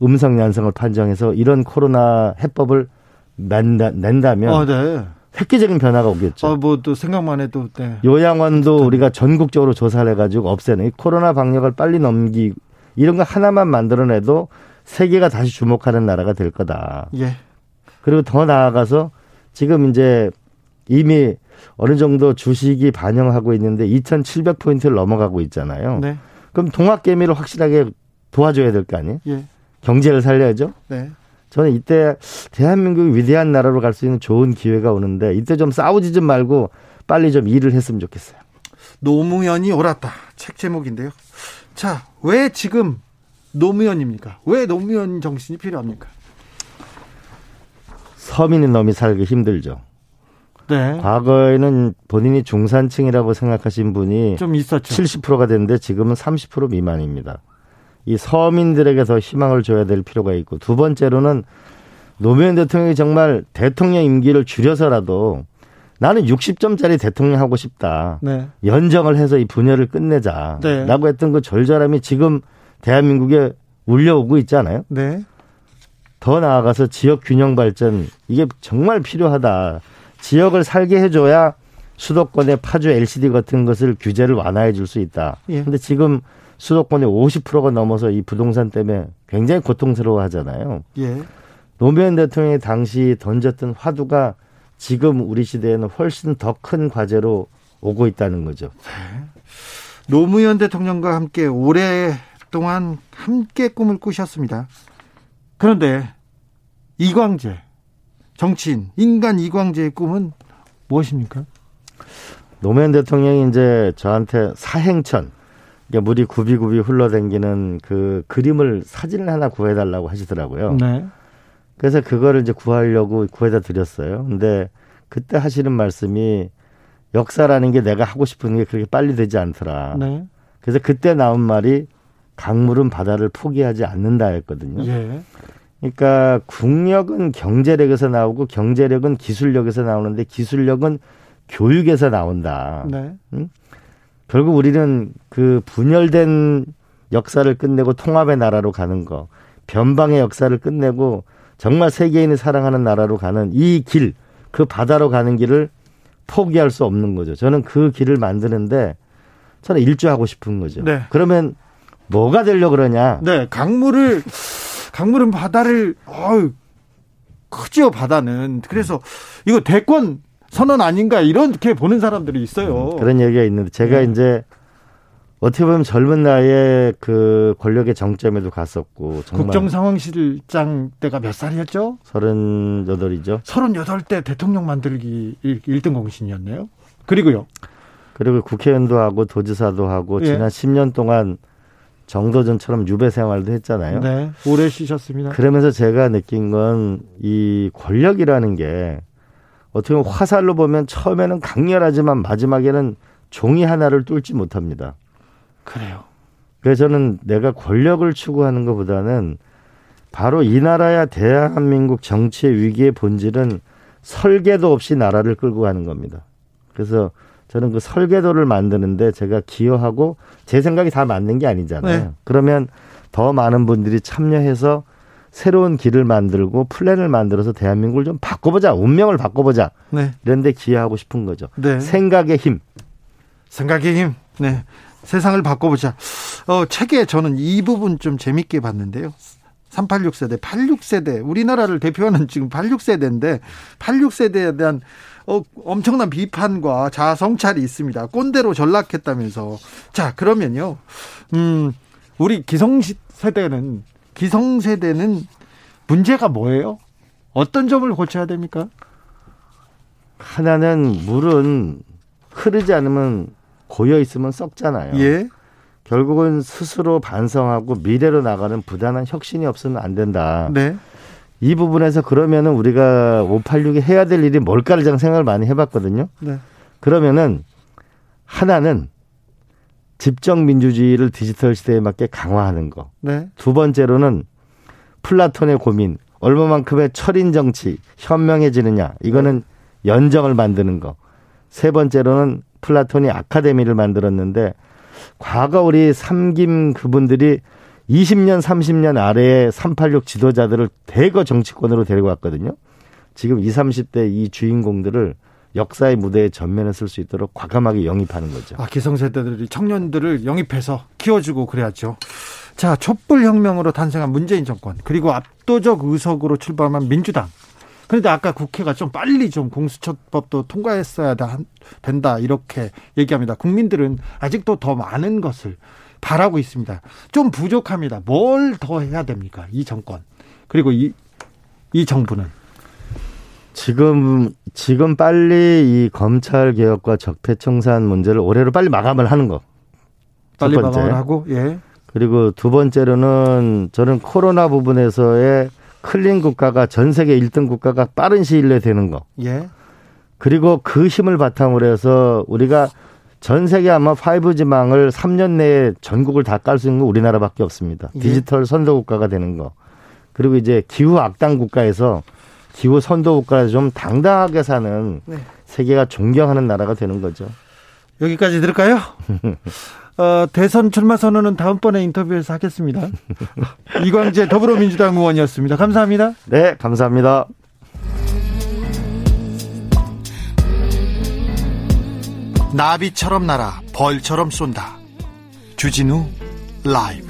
음성 양성을 판정해서 이런 코로나 해법을 낸다, 낸다면 어, 네. 획기적인 변화가 오겠죠. 어, 뭐또 생각만 해도 네. 요양원도 우리가 전국적으로 조사를 해가지고 없애는 이 코로나 방역을 빨리 넘기 이런 거 하나만 만들어내도 세계가 다시 주목하는 나라가 될 거다. 예. 그리고 더 나아가서 지금 이제 이미 어느 정도 주식이 반영하고 있는데 2,700 포인트를 넘어가고 있잖아요. 네. 그럼 동학 개미를 확실하게 도와줘야 될 거 아니에요? 예. 경제를 살려야죠. 네. 저는 이때 대한민국이 위대한 나라로 갈 수 있는 좋은 기회가 오는데 이때 좀 싸우지 좀 말고 빨리 좀 일을 했으면 좋겠어요. 노무현이 옳았다. 책 제목인데요. 자, 왜 지금 노무현입니까? 왜 노무현 정신이 필요합니까? 서민이 너무 살기 힘들죠. 네. 과거에는 본인이 중산층이라고 생각하신 분이 좀 있었죠. 70%가 됐는데 지금은 30% 미만입니다. 이 서민들에게 더 희망을 줘야 될 필요가 있고 두 번째로는 노무현 대통령이 정말 대통령 임기를 줄여서라도 나는 60점짜리 대통령 하고 싶다. 네. 연정을 해서 이 분열을 끝내자. 네. 라고 했던 그 절절함이 지금 대한민국에 울려오고 있잖아요. 네. 더 나아가서 지역 균형 발전 이게 정말 필요하다. 지역을 살게 해줘야 수도권의 파주 LCD 같은 것을 규제를 완화해 줄 수 있다. 예. 근데 지금 수도권의 50%가 넘어서 이 부동산 때문에 굉장히 고통스러워 하잖아요. 예. 노무현 대통령이 당시 던졌던 화두가 지금 우리 시대에는 훨씬 더 큰 과제로 오고 있다는 거죠. 네. 노무현 대통령과 함께 오랫동안 함께 꿈을 꾸셨습니다. 그런데 이광재 정치인 인간 이광재의 꿈은 무엇입니까? 노무현 대통령이 이제 저한테 사행천 그러니까 물이 굽이굽이 흘러댕기는 그 그림을 사진을 하나 구해달라고 하시더라고요. 네. 그래서 그거를 이제 구하려고 구해다 드렸어요. 근데 그때 하시는 말씀이 역사라는 게 내가 하고 싶은 게 그렇게 빨리 되지 않더라. 네. 그래서 그때 나온 말이 강물은 바다를 포기하지 않는다였거든요. 예. 그러니까 국력은 경제력에서 나오고 경제력은 기술력에서 나오는데 기술력은 교육에서 나온다. 네. 응? 결국 우리는 그 분열된 역사를 끝내고 통합의 나라로 가는 거, 변방의 역사를 끝내고 정말 세계인이 사랑하는 나라로 가는 이 길, 그 바다로 가는 길을 포기할 수 없는 거죠. 저는 그 길을 만드는데 저는 일조하고 싶은 거죠. 네. 그러면 뭐가 되려 그러냐? 네, 강물을 강물은 바다를 어유 크죠 바다는. 그래서 이거 대권 선언 아닌가 이렇게 보는 사람들이 있어요. 음, 그런 얘기가 있는데 제가 네. 이제 어떻게 보면 젊은 나이에 그 권력의 정점에도 갔었고 국정 상황실장 때가 몇 살이었죠? 38이죠. 38대 대통령 만들기 1등 공신이었네요. 그리고요. 그리고 국회의원도 하고 도지사도 하고 예. 지난 10년 동안 정도전처럼 유배 생활도 했잖아요. 네. 오래 쉬셨습니다. 그러면서 제가 느낀 건 이 권력이라는 게 어떻게 보면 화살로 보면 처음에는 강렬하지만 마지막에는 종이 하나를 뚫지 못합니다. 그래요. 그래서 저는 내가 권력을 추구하는 것보다는 바로 이 나라야 대한민국 정치의 위기의 본질은 설계도 없이 나라를 끌고 가는 겁니다. 그래서 저는 그 설계도를 만드는데 제가 기여하고 제 생각이 다 맞는 게 아니잖아요. 네. 그러면 더 많은 분들이 참여해서 새로운 길을 만들고 플랜을 만들어서 대한민국을 좀 바꿔보자. 운명을 바꿔보자. 네. 이런데 기여하고 싶은 거죠. 네. 생각의 힘. 생각의 힘. 네. 세상을 바꿔보자. 어, 책에 저는 이 부분 좀 재밌게 봤는데요. 386세대, 86세대, 우리나라를 대표하는 지금 86세대인데, 86세대에 대한 어, 엄청난 비판과 자성찰이 있습니다. 꼰대로 전락했다면서. 자, 그러면요. 음, 우리 기성세대는, 기성세대는 문제가 뭐예요? 어떤 점을 고쳐야 됩니까? 하나는 물은 흐르지 않으면 고여 있으면 썩잖아요. 예. 결국은 스스로 반성하고 미래로 나가는 부단한 혁신이 없으면 안 된다. 네. 이 부분에서 그러면은 우리가 586이 해야 될 일이 뭘까를 저는 생각을 많이 해봤거든요. 네. 그러면은 하나는 집정 민주주의를 디지털 시대에 맞게 강화하는 거. 네. 두 번째로는 플라톤의 고민, 얼마만큼의 철인 정치 현명해지느냐. 이거는 네. 연정을 만드는 거. 세 번째로는 플라톤이 아카데미를 만들었는데 과거 우리 삼김 그분들이 20년, 30년 아래에 386 지도자들을 대거 정치권으로 데리고 왔거든요. 지금 20, 30대 이 주인공들을 역사의 무대에 전면에 쓸수 있도록 과감하게 영입하는 거죠. 아, 기성세대들이 청년들을 영입해서 키워주고 그래야죠. 자, 촛불혁명으로 탄생한 문재인 정권, 그리고 압도적 의석으로 출범한 민주당. 그런데 아까 국회가 좀 빨리 좀 공수처법도 통과했어야 된다 이렇게 얘기합니다. 국민들은 아직도 더 많은 것을 바라고 있습니다. 좀 부족합니다. 뭘 더 해야 됩니까? 이 정권. 그리고 이 이 정부는? 지금 지금 빨리 이 검찰 개혁과 적폐 청산 문제를 올해로 빨리 마감을 하는 거. 빨리 마감을 하고 예. 그리고 두 번째로는 저는 코로나 부분에서의 클린 국가가 전 세계 1등 국가가 빠른 시일 내에 되는 거. 예. 그리고 그 힘을 바탕으로 해서 우리가 전 세계 아마 5G망을 3년 내에 전국을 다 깔 수 있는 건 우리나라밖에 없습니다. 예. 디지털 선도 국가가 되는 거. 그리고 이제 기후 악당 국가에서 기후 선도 국가에서 좀 당당하게 사는 네. 세계가 존경하는 나라가 되는 거죠. 여기까지 들을까요? 어, 대선 출마 선언은 다음번에 인터뷰에서 하겠습니다. 이광재 더불어민주당 의원이었습니다. 감사합니다. 네, 감사합니다. 나비처럼 날아 벌처럼 쏜다. 주진우 라이브.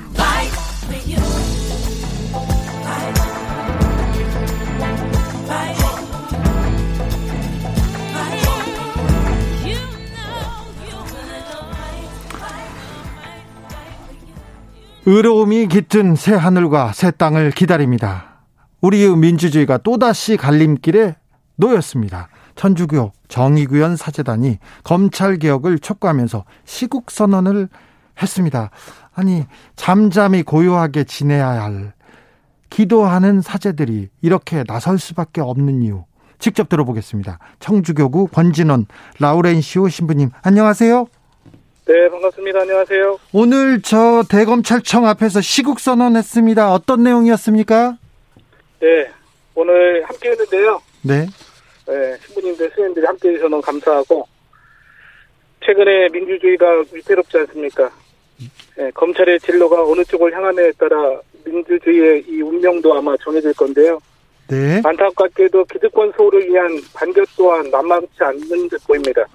의로움이 깃든 새 하늘과 새 땅을 기다립니다. 우리의 민주주의가 또다시 갈림길에 놓였습니다. 천주교 정의구현 사재단이 검찰 개혁을 촉구하면서 시국 선언을 했습니다. 아니 잠잠히 고요하게 지내야 할 기도하는 사제들이 이렇게 나설 수밖에 없는 이유 직접 들어보겠습니다. 청주교구 권진원 라우렌시오 신부님 안녕하세요. 네, 반갑습니다. 안녕하세요. 오늘 저 대검찰청 앞에서 시국 선언했습니다. 어떤 내용이었습니까? 네, 오늘 함께 했는데요. 네. 네, 신부님들, 스님들이 함께 해주셔서 너무 감사하고, 최근에 민주주의가 위태롭지 않습니까? 네, 검찰의 진로가 어느 쪽을 향하느냐에 따라 민주주의의 이 운명도 아마 정해질 건데요. 네. 안타깝게도 기득권 소를 위한 반격 또한 만만치 않는 듯 보입니다.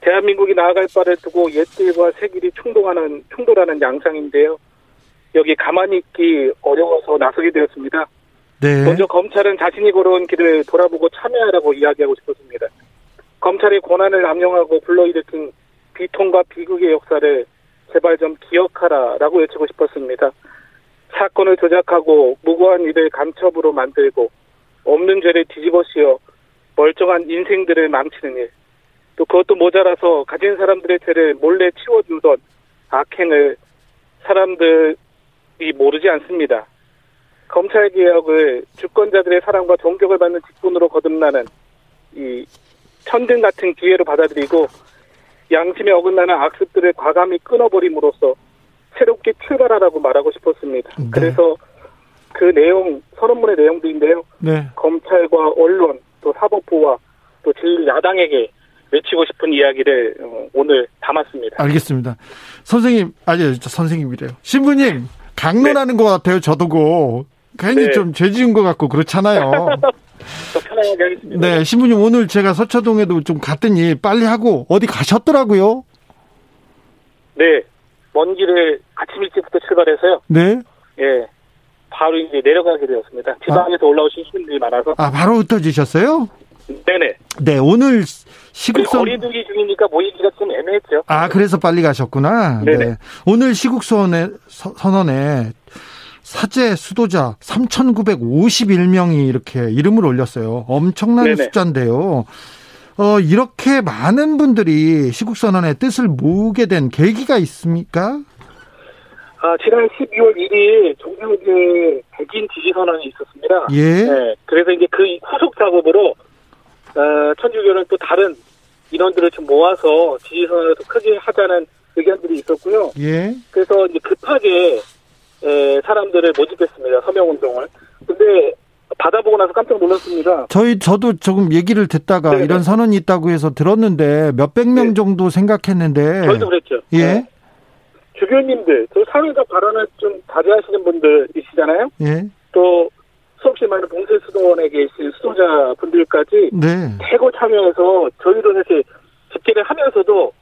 대한민국이 나아갈 바를 두고 옛길과 새 길이 충돌하는 충돌하는 양상인데요. 여기 가만히 있기 어려워서 나서게 되었습니다. 네. 먼저 검찰은 자신이 걸어온 길을 돌아보고 참여하라고 이야기하고 싶었습니다. 검찰의 권한을 남용하고 불러일으킨 비통과 비극의 역사를 제발 좀 기억하라라고 외치고 싶었습니다. 사건을 조작하고 무고한 일을 간첩으로 만들고 없는 죄를 뒤집어 씌워 멀쩡한 인생들을 망치는 일. 또 그것도 모자라서 가진 사람들의 죄를 몰래 치워주던 악행을 사람들이 모르지 않습니다. 검찰 개혁을 주권자들의 사랑과 존경을 받는 직분으로 거듭나는 이 천등 같은 기회로 받아들이고 양심에 어긋나는 악습들을 과감히 끊어버림으로써 새롭게 출발하라고 말하고 싶었습니다. 네. 그래서 그 내용 선언문의 내용들인데요. 네. 검찰과 언론 또 사법부와 또질 야당에게 외치고 싶은 이야기를 어, 오늘 담았습니다. 알겠습니다. 선생님, 아니, 선생님이래요. 신부님, 강론하는 네. 것 같아요, 저도고. 괜히 네. 좀 죄 지은 것 같고 그렇잖아요. 하겠습니다. 네, 신부님 오늘 제가 서초동에도 좀 갔더니 빨리 하고 어디 가셨더라고요. 네, 먼 길을 아침 일찍부터 출발해서요. 네. 예, 바로 이제 내려가게 되었습니다. 지방에서 아. 올라오신 시민들이 많아서. 아, 바로 흩어지셨어요? 네네. 네, 오늘 시국선 거리두기 중이니까 모이기가 좀 애매했죠. 아, 그래서 빨리 가셨구나. 네네. 네. 오늘 시국선언에 선언에 사제 수도자 3,951명이 이렇게 이름을 올렸어요. 엄청난 네네. 숫자인데요. 어, 이렇게 많은 분들이 시국선언의 뜻을 모으게 된 계기가 있습니까? 아, 지난 12월 1일 종교계 백인 지지선언이 있었습니다. 예. 네, 그래서 이제 그 후속 작업으로 어, 천주교는 또 다른 인원들을 좀 모아서 지지선을 더 크게 하자는 의견들이 있었고요. 예. 그래서 이제 급하게 에, 사람들을 모집했습니다. 서명 운동을. 근데 받아보고 나서 깜짝 놀랐습니다. 저희 저도 조금 얘기를 듣다가 네네. 이런 선언이 있다고 해서 들었는데 몇백 명 네. 정도 생각했는데 저희도 그랬죠. 예. 네. 주교님들, 또 사회적 발언을 좀 자제하시는 분들이시잖아요. 예. 또 수없이 많은 봉쇄수도원에 계신 수도자 분들까지 네. 대거 참여해서 저희도 사실 집계를 하면서도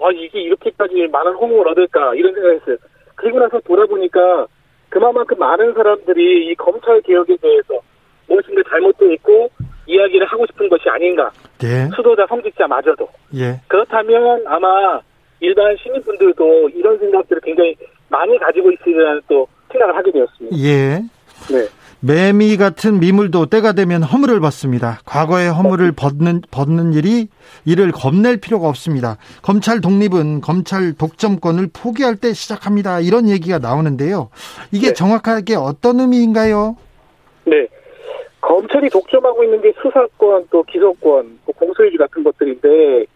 아 이게 이렇게까지 많은 호응을 얻을까 이런 생각했어요. 그리고 나서 돌아보니까 그만큼 많은 사람들이 이 검찰 개혁에 대해서 무엇인가 잘못되어 있고 이야기를 하고 싶은 것이 아닌가. 네. 수도자 성직자마저도. 예. 그렇다면 아마 일반 시민분들도 이런 생각들을 굉장히 많이 가지고 있으리라는 또 생각을 하게 되었습니다. 예. 네. 매미 같은 미물도 때가 되면 허물을 벗습니다. 과거의 허물을 벗는 벗는 일이 이를 겁낼 필요가 없습니다. 검찰 독립은 검찰 독점권을 포기할 때 시작합니다. 이런 얘기가 나오는데요. 이게 네. 정확하게 어떤 의미인가요? 네. 검찰이 독점하고 있는 게 수사권, 또 기소권, 또 공소유지 같은 것들인데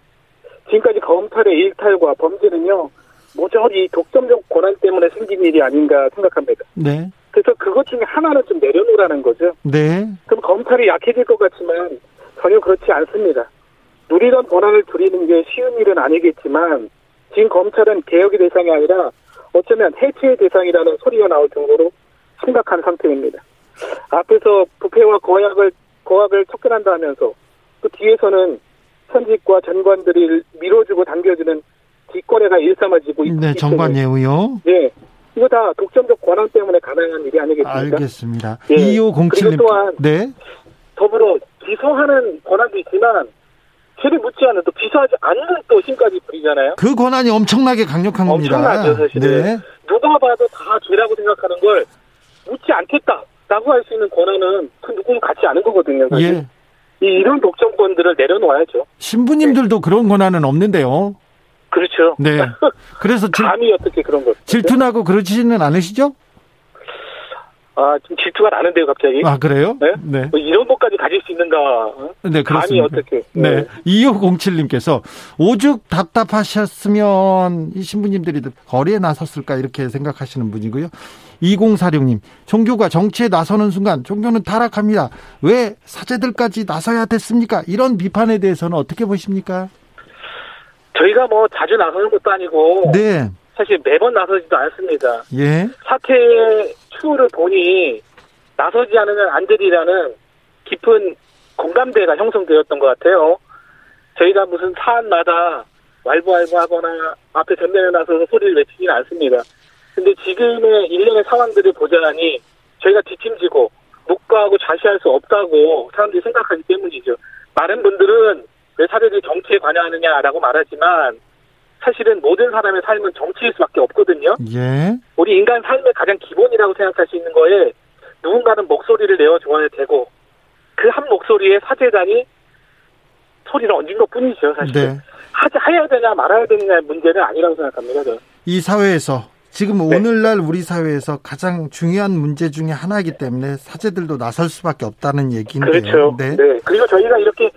지금까지 검찰의 일탈과 범죄는요 모조리 독점적 권한 때문에 생긴 일이 아닌가 생각합니다. 네. 그래서 그것 중에 하나는 좀 내려놓으라는 거죠. 네. 그럼 검찰이 약해질 것 같지만 전혀 그렇지 않습니다. 누리던 권한을 줄이는 게 쉬운 일은 아니겠지만 지금 검찰은 개혁의 대상이 아니라 어쩌면 해체의 대상이라는 소리가 나올 정도로 심각한 상태입니다. 앞에서 부패와 거약을 거학을 척결한다 하면서 또 뒤에서는 현직과 전관들이 밀어주고 당겨주는 뒷거래가 일삼아지고 있기 네, 정관 예우요. 네, 이거 다 독점적 권한 때문에 가능한 일이 아니겠습니까? 알겠습니다. 예. 2507님. 그리고 또한 네. 더불어 기소하는 권한도 있지만 죄를 묻지 않은 또 기소하지 않는 또 힘까지 부리잖아요. 그 권한이 엄청나게 강력한 겁니다. 엄청나죠, 사실은. 네. 누가 봐도 다 죄라고 생각하는 걸 묻지 않겠다라고 할 수 있는 권한은 그 누구도 갖지 않은 거거든요. 사실. 예. 이 이런 독점권들을 내려놓아야죠. 신부님들도 네. 그런 권한은 없는데요. 그렇죠. 네. 그래서 감히 어떻게 그런 걸 질투나고 그러지는 않으시죠? 아, 좀 질투가 나는데요, 갑자기. 아, 그래요? 네. 네. 뭐 이런 것까지 가질 수 있는가. 어? 네, 그렇습니다. 감히 어떻게. 네. 네. 2507님께서 오죽 답답하셨으면 이 신부님들이 거리에 나섰을까 이렇게 생각하시는 분이고요. 2046님, 종교가 정치에 나서는 순간 종교는 타락합니다. 왜 사제들까지 나서야 됐습니까? 이런 비판에 대해서는 어떻게 보십니까? 저희가 뭐 자주 나서는 것도 아니고 네. 사실 매번 나서지도 않습니다. 예. 사태 추후를 보니 나서지 않으면 안 되리라는 깊은 공감대가 형성되었던 것 같아요. 저희가 무슨 사안마다 왈부왈부하거나 앞에 전면에 나서서 소리를 외치지는 않습니다. 근데 지금의 일련의 상황들을 보자니 저희가 뒷짐지고 묵과하고 좌시할 수 없다고 사람들이 생각하기 때문이죠. 많은 분들은 왜 사례들이 정치에 관여하느냐라고 말하지만 사실은 모든 사람의 삶은 정치일 수밖에 없거든요. 예. 우리 인간 삶의 가장 기본이라고 생각할 수 있는 거에 누군가는 목소리를 내어줘야 되고 그 한 목소리에 사제단이 소리를 얹은 것 뿐이죠, 사실. 네. 하지, 해야 되냐 말아야 되냐 문제는 아니라고 생각합니다. 저는. 이 사회에서 지금 네. 오늘날 우리 사회에서 가장 중요한 문제 중에 하나이기 때문에 사제들도 나설 수밖에 없다는 얘기인데요. 그렇죠. 네. 네. 그리고 저희가 이렇게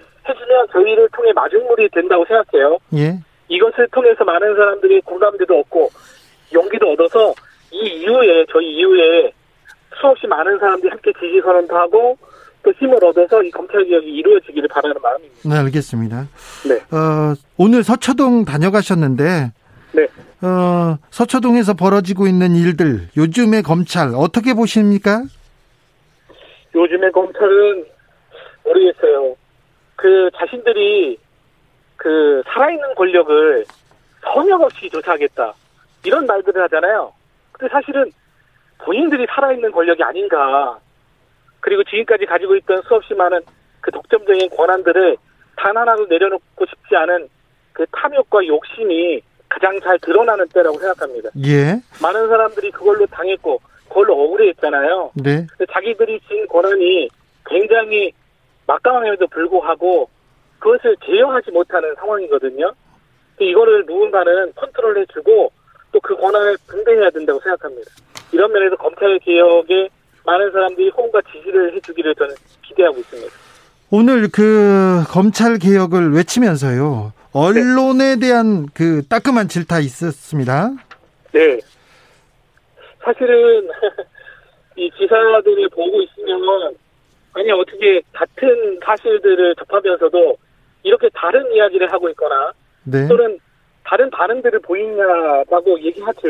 해주면 저희를 통해 마중물이 된다고 생각해요. 예. 이것을 통해서 많은 사람들이 공감대도 얻고 용기도 얻어서 이 이후에 저희 이후에 수없이 많은 사람들이 함께 지지 선언도 하고 또 힘을 얻어서 이 검찰 개혁이 이루어지기를 바라는 마음입니다. 네, 알겠습니다. 네. 어, 오늘 서초동 다녀가셨는데 네. 어, 서초동에서 벌어지고 있는 일들 요즘의 검찰 어떻게 보십니까? 요즘의 검찰은 모르겠어요. 그 자신들이 그 살아있는 권력을 성역 없이 조사하겠다 이런 말들을 하잖아요. 근데 사실은 본인들이 살아있는 권력이 아닌가. 그리고 지금까지 가지고 있던 수없이 많은 그 독점적인 권한들을 단 하나도 내려놓고 싶지 않은 그 탐욕과 욕심이 가장 잘 드러나는 때라고 생각합니다. 예. 많은 사람들이 그걸로 당했고 그걸로 억울해했잖아요. 네. 자기들이 진 권한이 굉장히 막강함에도 불구하고 그것을 제어하지 못하는 상황이거든요. 이거를 누군가는 컨트롤해주고 또 그 권한을 분배해야 된다고 생각합니다. 이런 면에서 검찰 개혁에 많은 사람들이 호응과 지지를 해주기를 저는 기대하고 있습니다. 오늘 그 검찰 개혁을 외치면서요. 언론에 대한 그 따끔한 질타 있었습니다. 네. 사실은 이 기사들을 보고 있으면 아니 어떻게 같은 사실들을 접하면서도 이렇게 다른 이야기를 하고 있거나 네. 또는 다른 반응들을 보이냐라고 얘기하죠.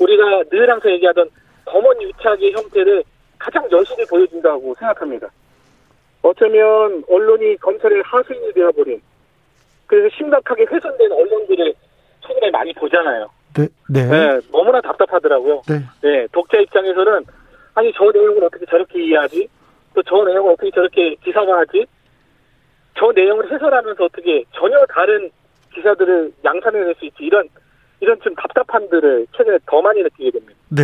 우리가 늘 항상 얘기하던 검언 유착의 형태를 가장 여실히 보여준다고 생각합니다. 어쩌면 언론이 검찰의 하수인이 되어버린 그래서 심각하게 훼손된 언론들을 최근에 많이 보잖아요. 네, 네. 네 너무나 답답하더라고요. 네. 네. 독자 입장에서는 아니 저 내용을 어떻게 저렇게 이해하지? 또 저 내용을 어떻게 저렇게 기사화하지? 저 내용을 해설하면서 어떻게 전혀 다른 기사들을 양산해낼 수 있지? 이런 이런 좀 답답함들을 최근에 더 많이 느끼게 됩니다. 네.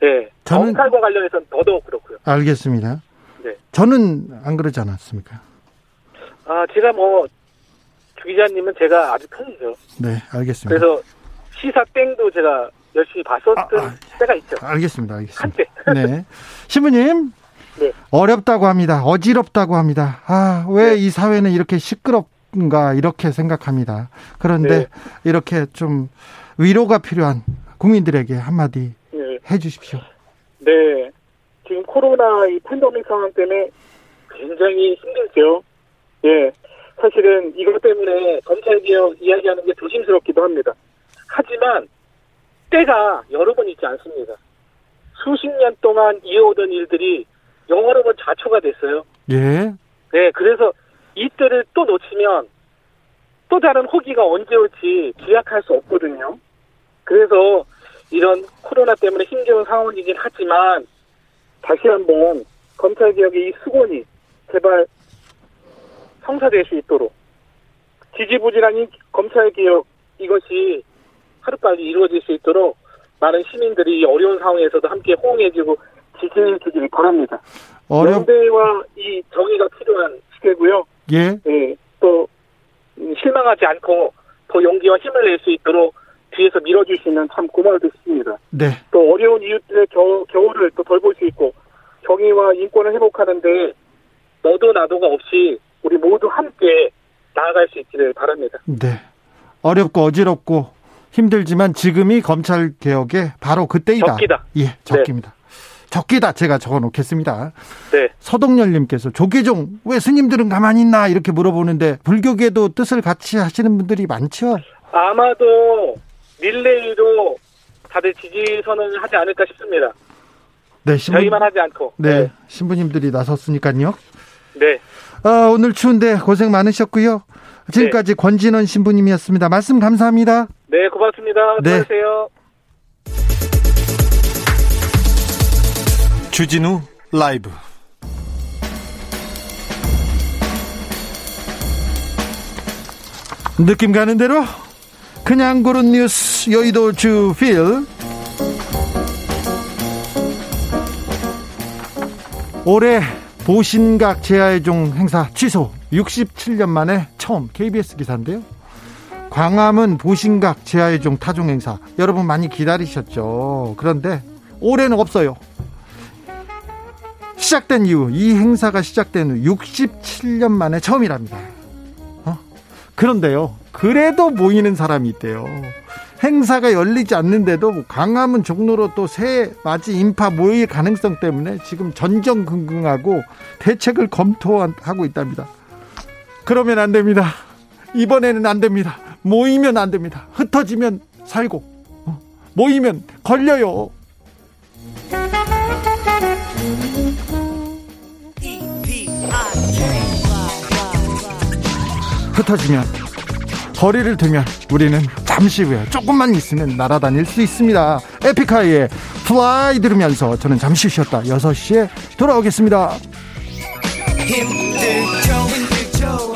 네. 저는 검찰과 관련해서는 더더욱 그렇고요. 알겠습니다. 네. 저는 안 그러지 않았습니까? 아, 제가 뭐, 주 기자님은 제가 아주 팬이죠. 네, 알겠습니다. 그래서 시사 땡도 제가 열심히 봤었던 아, 아, 때가 있죠. 알겠습니다. 알겠습니다. 한때. 네. 신부님. 네. 어렵다고 합니다. 어지럽다고 합니다. 아, 왜이 네. 사회는 이렇게 시끄럽는가, 이렇게 생각합니다. 그런데 네. 이렇게 좀 위로가 필요한 국민들에게 한마디 네. 해 주십시오. 네. 지금 코로나 이 팬데믹 상황 때문에 굉장히 힘들죠. 예. 사실은 이것 때문에 검찰개혁 이야기하는 게 조심스럽기도 합니다. 하지만 때가 여러 번 있지 않습니다. 수십 년 동안 이어오던 일들이 번 자초가 됐어요. 예. 네, 그래서 이때를 또 놓치면 또 다른 호기가 언제 올지 기약할 수 없거든요. 그래서 이런 코로나 때문에 힘겨운 상황이긴 하지만 다시 한번 검찰개혁의 이 수건이 제발 성사될 수 있도록 지지부진한 이 검찰개혁 이것이 하루빨리 이루어질 수 있도록 많은 시민들이 어려운 상황에서도 함께 호응해주고 지지해 주기를 바랍니다. 어려... 연대와 이 정의가 필요한 시대고요. 예. 예. 또 실망하지 않고 더 용기와 힘을 낼 수 있도록 뒤에서 밀어주시면 참 고마울 습니다 네. 또 어려운 이웃들의 겨, 겨울을 또 덜볼 수 있고 정의와 인권을 회복하는데 너도 나도가 없이 우리 모두 함께 나아갈 수 있기를 바랍니다. 네. 어렵고 어지럽고 힘들지만 지금이 검찰 개혁의 바로 그때이다. 적기다. 예, 적기입니다. 네. 적기다 제가 적어 놓겠습니다. 네. 서동열님께서 조계종 왜 스님들은 가만히 있나 이렇게 물어보는데 불교계도 뜻을 같이 하시는 분들이 많죠. 아마도 릴레이로 다들 지지 선언을 하지 않을까 싶습니다. 네, 신부... 저희만 하지 않고. 네, 네. 신부님들이 나섰으니까요. 네. 아, 오늘 추운데 고생 많으셨고요. 지금까지 네. 권진원 신부님이었습니다. 말씀 감사합니다. 네, 고맙습니다. 네. 수고하세요. 주진우 라이브 느낌 가는 대로 그냥 고른 뉴스 여의도 주필 올해 보신각 재하의종 행사 취소 67년 만에 처음 KBS 기사인데요. 광화문 보신각 재하의종 타종 행사 여러분 많이 기다리셨죠. 그런데 올해는 없어요. 시작된 이후 이 행사가 시작된 후 67년 만에 처음이랍니다. 어? 그런데요. 그래도 모이는 사람이 있대요. 행사가 열리지 않는데도 광화문 종로로 또새 맞이 인파 모일 가능성 때문에 지금 전전긍긍하고 대책을 검토하고 있답니다. 그러면 안 됩니다. 이번에는 안 됩니다. 모이면 안 됩니다. 흩어지면 살고 어? 모이면 걸려요. 흩어지면 거리를 두면 우리는 잠시 후에 조금만 있으면 날아다닐 수 있습니다. 에픽하이의 Fly 들으면서 저는 잠시 쉬었다 6시에 돌아오겠습니다. 힘들죠 힘들죠